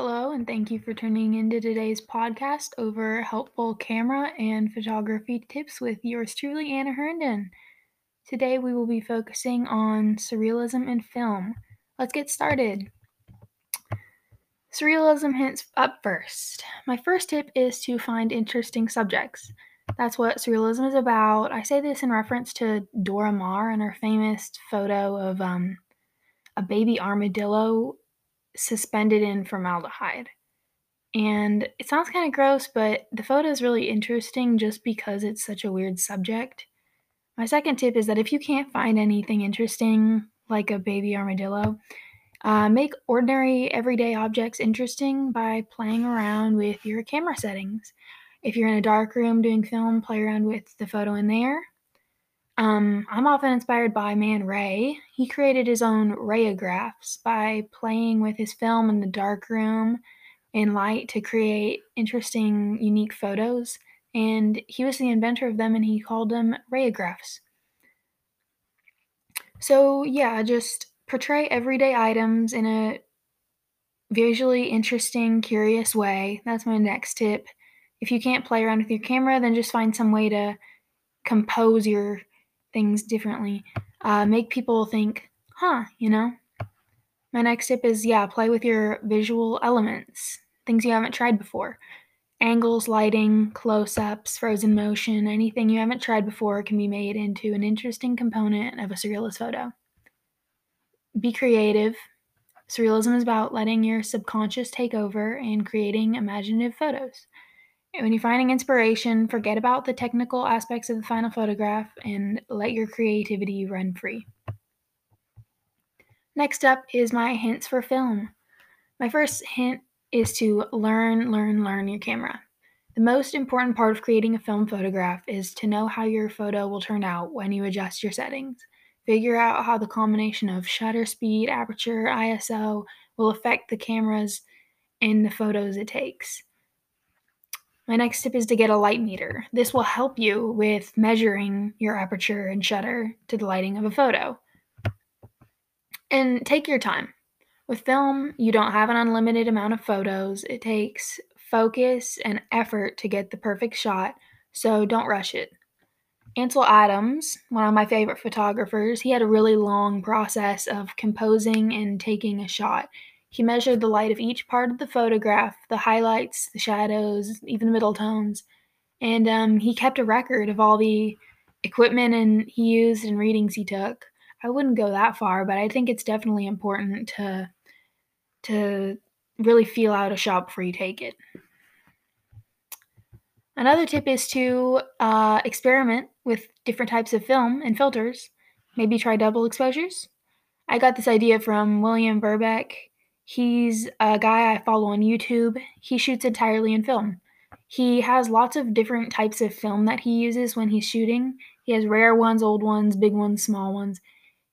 Hello, and thank you for tuning into today's podcast over helpful camera and photography tips with yours truly, Anna Herndon. Today we will be focusing on surrealism in film. Let's get started. Surrealism hints up first. My first tip is to find interesting subjects. That's what surrealism is about. I say this in reference to Dora Maar and her famous photo of um, a baby armadillo suspended in formaldehyde. And it sounds kind of gross, but the photo is really interesting just because it's such a weird subject. My second tip is that if you can't find anything interesting, like a baby armadillo, uh, make ordinary everyday objects interesting by playing around with your camera settings. If you're in a dark room doing film, play around with the photo in there. Um, I'm often inspired by Man Ray. He created his own rayographs by playing with his film in the dark room in light to create interesting, unique photos. And he was the inventor of them and he called them rayographs. So, yeah, just portray everyday items in a visually interesting, curious way. That's my next tip. If you can't play around with your camera, then just find some way to compose your things differently. Uh, make people think, huh, you know? My next tip is yeah, play with your visual elements, things you haven't tried before. Angles, lighting, close ups, frozen motion, anything you haven't tried before can be made into an interesting component of a surrealist photo. Be creative. Surrealism is about letting your subconscious take over and creating imaginative photos. When you're finding inspiration, forget about the technical aspects of the final photograph and let your creativity run free. Next up is my hints for film. My first hint is to learn, learn, learn your camera. The most important part of creating a film photograph is to know how your photo will turn out when you adjust your settings. Figure out how the combination of shutter speed, aperture, ISO will affect the cameras and the photos it takes. My next tip is to get a light meter. This will help you with measuring your aperture and shutter to the lighting of a photo. And take your time. With film, you don't have an unlimited amount of photos. It takes focus and effort to get the perfect shot, so don't rush it. Ansel Adams, one of my favorite photographers, he had a really long process of composing and taking a shot. He measured the light of each part of the photograph, the highlights, the shadows, even the middle tones, and um, he kept a record of all the equipment and he used and readings he took. I wouldn't go that far, but I think it's definitely important to to really feel out a shot before you take it. Another tip is to uh, experiment with different types of film and filters. Maybe try double exposures. I got this idea from William Verbeeck. He's a guy I follow on YouTube. He shoots entirely in film. He has lots of different types of film that he uses when he's shooting. He has rare ones, old ones, big ones, small ones.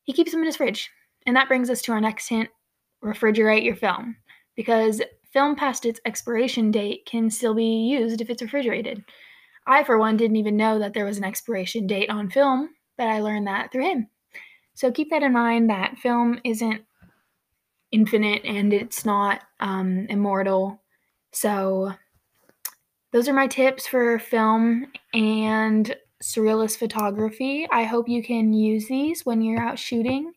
He keeps them in his fridge. And that brings us to our next hint refrigerate your film. Because film past its expiration date can still be used if it's refrigerated. I, for one, didn't even know that there was an expiration date on film, but I learned that through him. So keep that in mind that film isn't infinite and it's not um, immortal. So, those are my tips for film and surrealist photography. I hope you can use these when you're out shooting.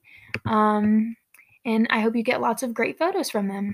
Um, and I hope you get lots of great photos from them.